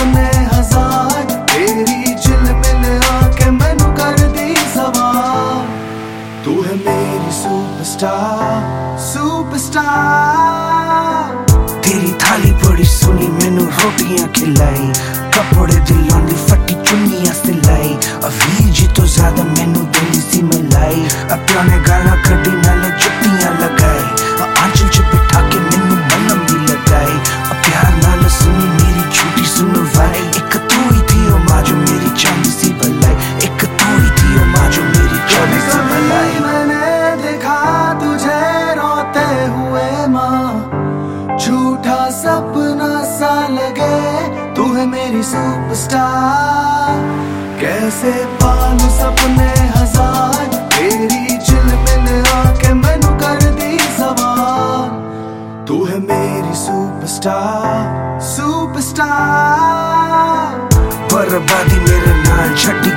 हज़ार, तेरी दी थाली बड़ी सोनी मैनू रोटियाँ खिलाई। कपड़े दिलांदी फटी चुन्नियाँ सिलाई। अवीर जी तो ज़्यादा मैनू दिंदी सी मलाई। अपना गाना कटी नाले जुत्तियाँ लगाई। आंचल च तू है मेरी सुपरस्टार कैसे पालू सपने हज़ार? तेरी चिल मिल आके मैनू कर दी सवार तू है मेरी सुपरस्टार सुपरस्टार बर्बादी मेरा नाल छड्डी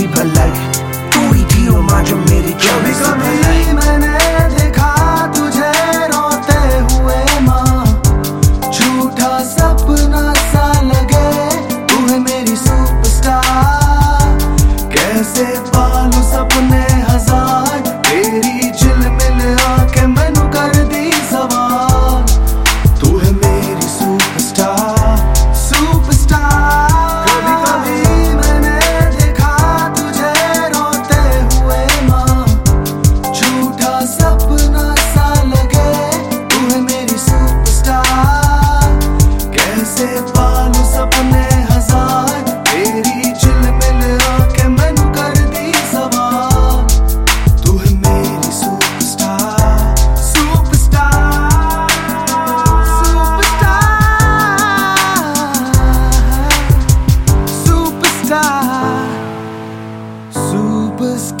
सी भलाई तू ही माँ जो मेरी कभी कभी मैंने देखा तुझे रोते हुए माँ। झूठा सपना सा लगे मेरी कैसे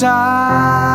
सुपरस्टार सुपरस्टार